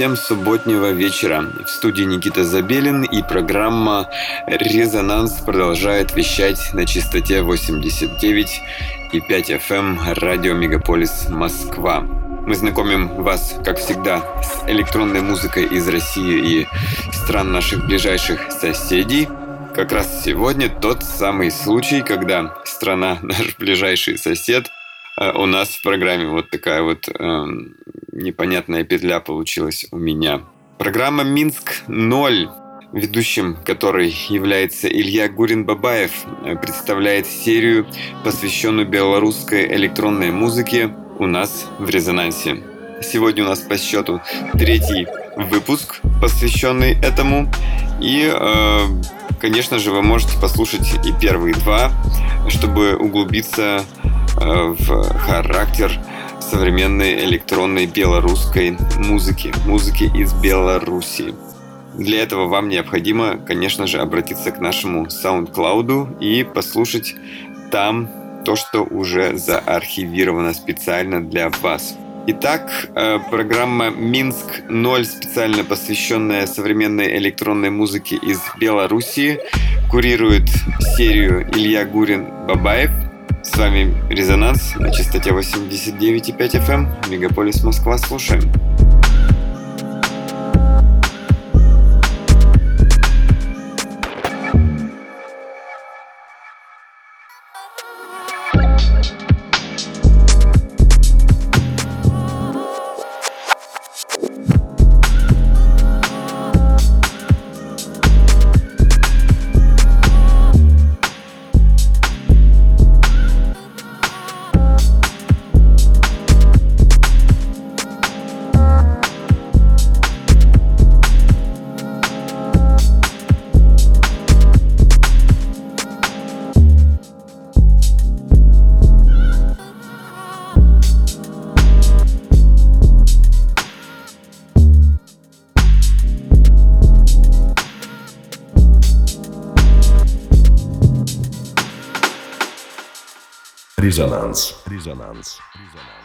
всем субботнего вечера. В студии Никита Забелин и программа «Резонанс» продолжает вещать на частоте 89 и 5 FM эм радио Мегаполис Москва. Мы знакомим вас, как всегда, с электронной музыкой из России и стран наших ближайших соседей. Как раз сегодня тот самый случай, когда страна, наш ближайший сосед, у нас в программе вот такая вот э, непонятная петля получилась у меня. Программа «Минск-0», ведущим которой является Илья Гурин-Бабаев, представляет серию, посвященную белорусской электронной музыке у нас в «Резонансе». Сегодня у нас по счету третий выпуск, посвященный этому. И, э, конечно же, вы можете послушать и первые два, чтобы углубиться э, в характер современной электронной белорусской музыки, музыки из Беларуси. Для этого вам необходимо, конечно же, обратиться к нашему SoundCloud и послушать там то, что уже заархивировано специально для вас. Итак, э, программа «Минск-0», специально посвященная современной электронной музыке из Беларуси, курирует серию Илья Гурин-Бабаев – с вами Резонанс на частоте 89,5 FM. Эм. Мегаполис Москва. Слушаем. Резонанс. Резонанс.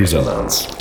Резонанс.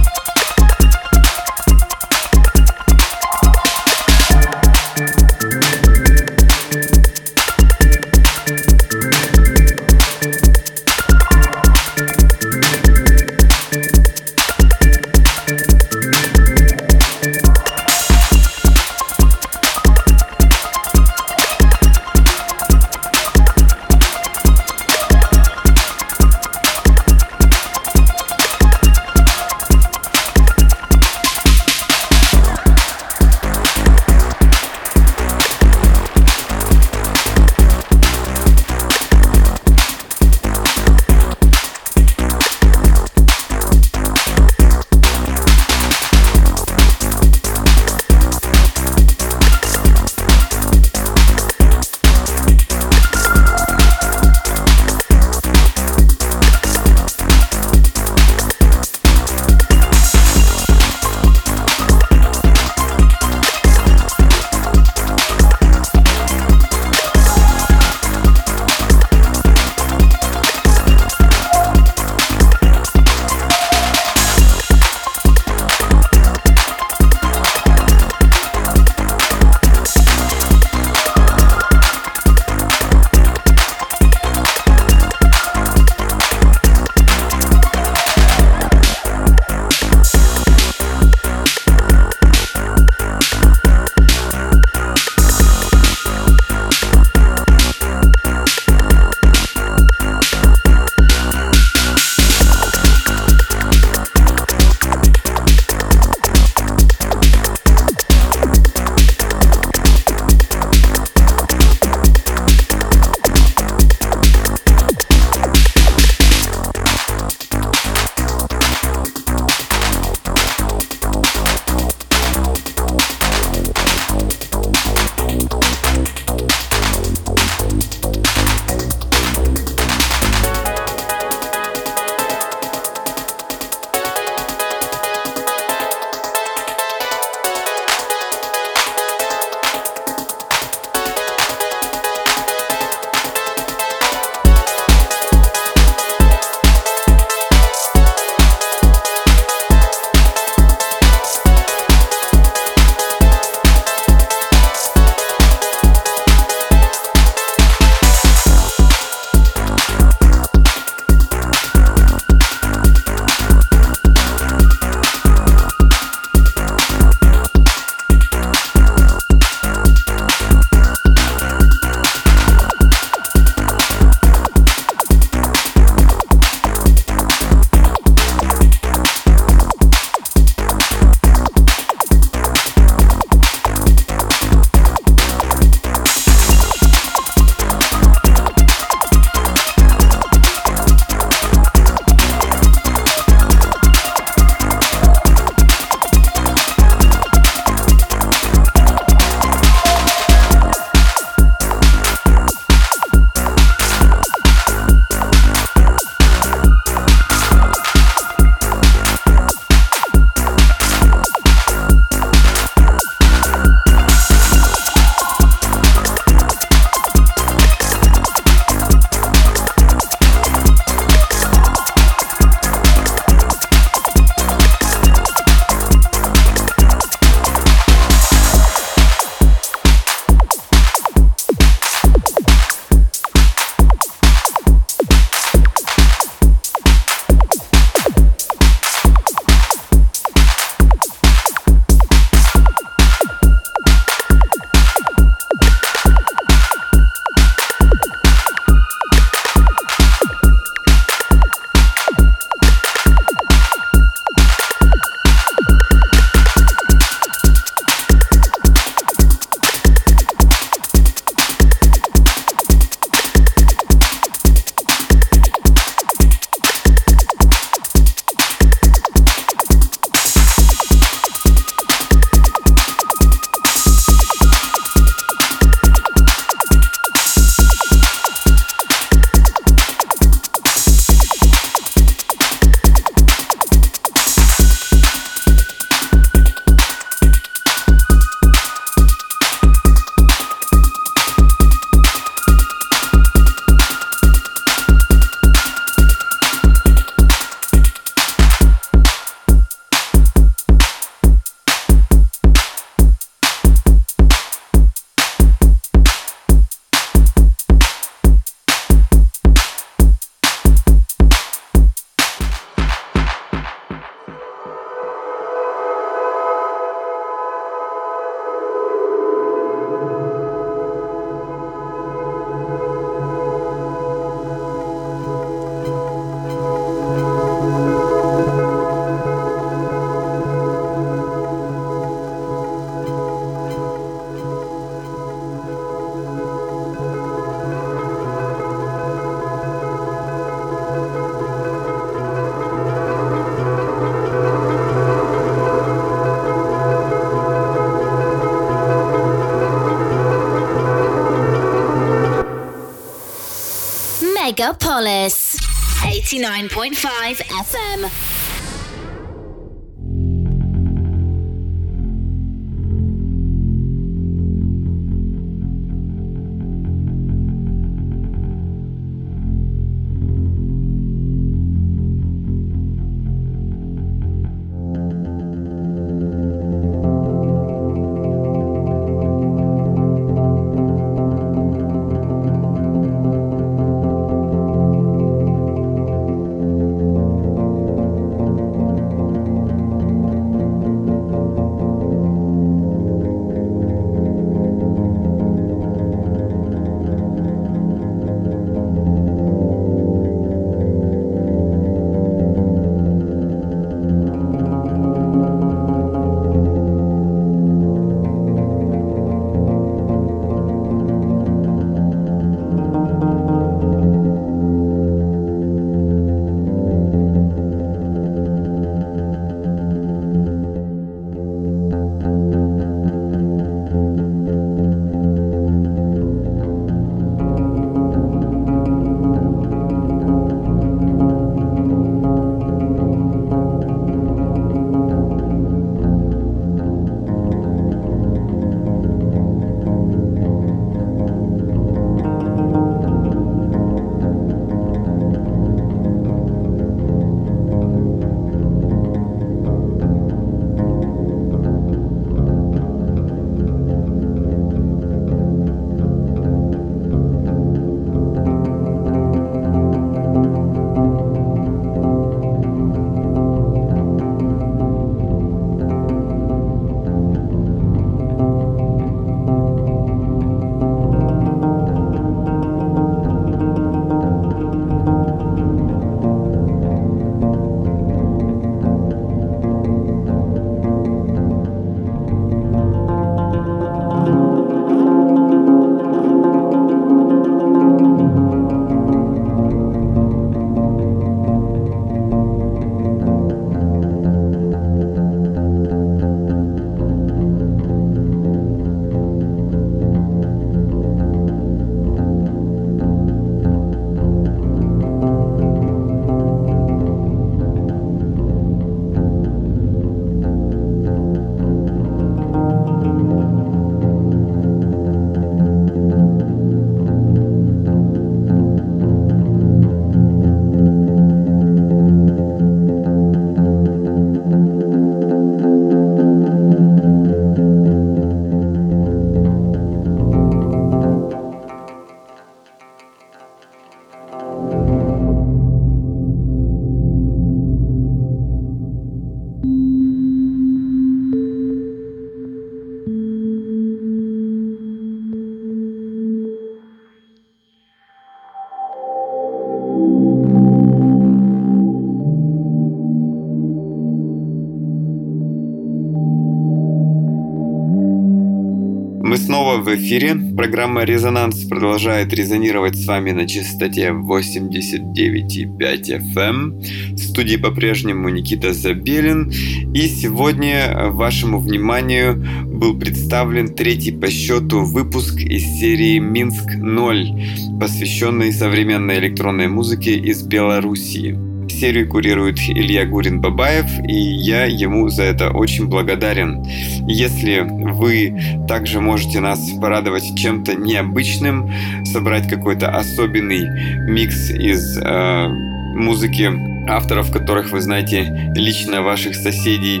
В эфире. Программа «Резонанс» продолжает резонировать с вами на частоте 89,5 FM. Эм. В студии по-прежнему Никита Забелин. И сегодня вашему вниманию был представлен третий по счету выпуск из серии «Минск-0», посвященный современной электронной музыке из Белоруссии. Серию курирует Илья Гурин-Бабаев, и я ему за это очень благодарен. Если вы также можете нас порадовать чем-то необычным, собрать какой-то особенный микс из э, музыки авторов, которых вы знаете лично ваших соседей,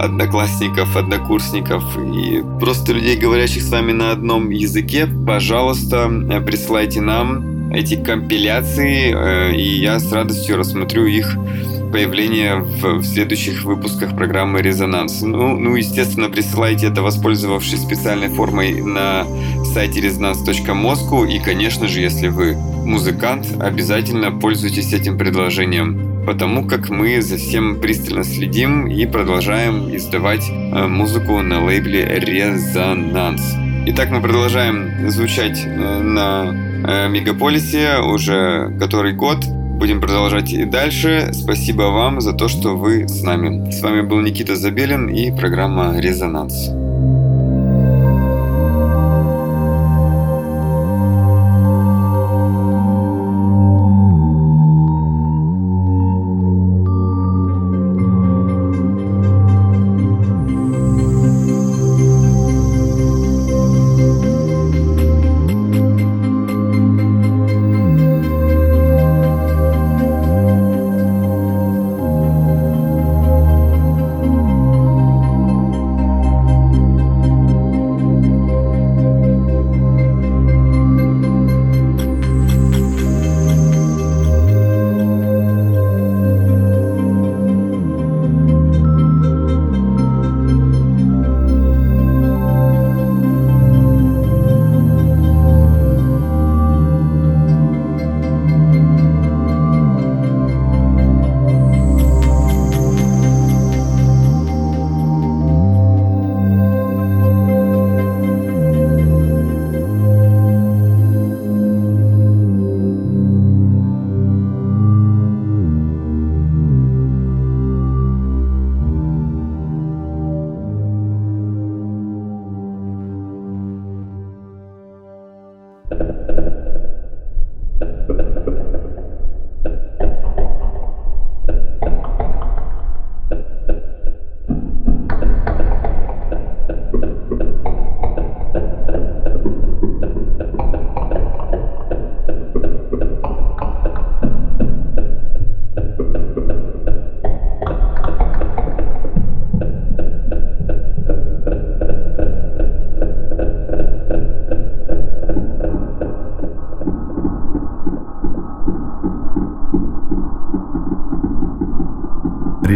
одноклассников, однокурсников и просто людей, говорящих с вами на одном языке, пожалуйста, присылайте нам эти компиляции, э, и я с радостью рассмотрю их появление в, в следующих выпусках программы «Резонанс». Ну, ну, естественно, присылайте это, воспользовавшись специальной формой на сайте resonance.moscow. И, конечно же, если вы музыкант, обязательно пользуйтесь этим предложением, потому как мы за всем пристально следим и продолжаем издавать э, музыку на лейбле «Резонанс». Итак, мы продолжаем звучать э, на мегаполисе уже который год. Будем продолжать и дальше. Спасибо вам за то, что вы с нами. С вами был Никита Забелин и программа. Резонанс.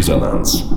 Резонанс.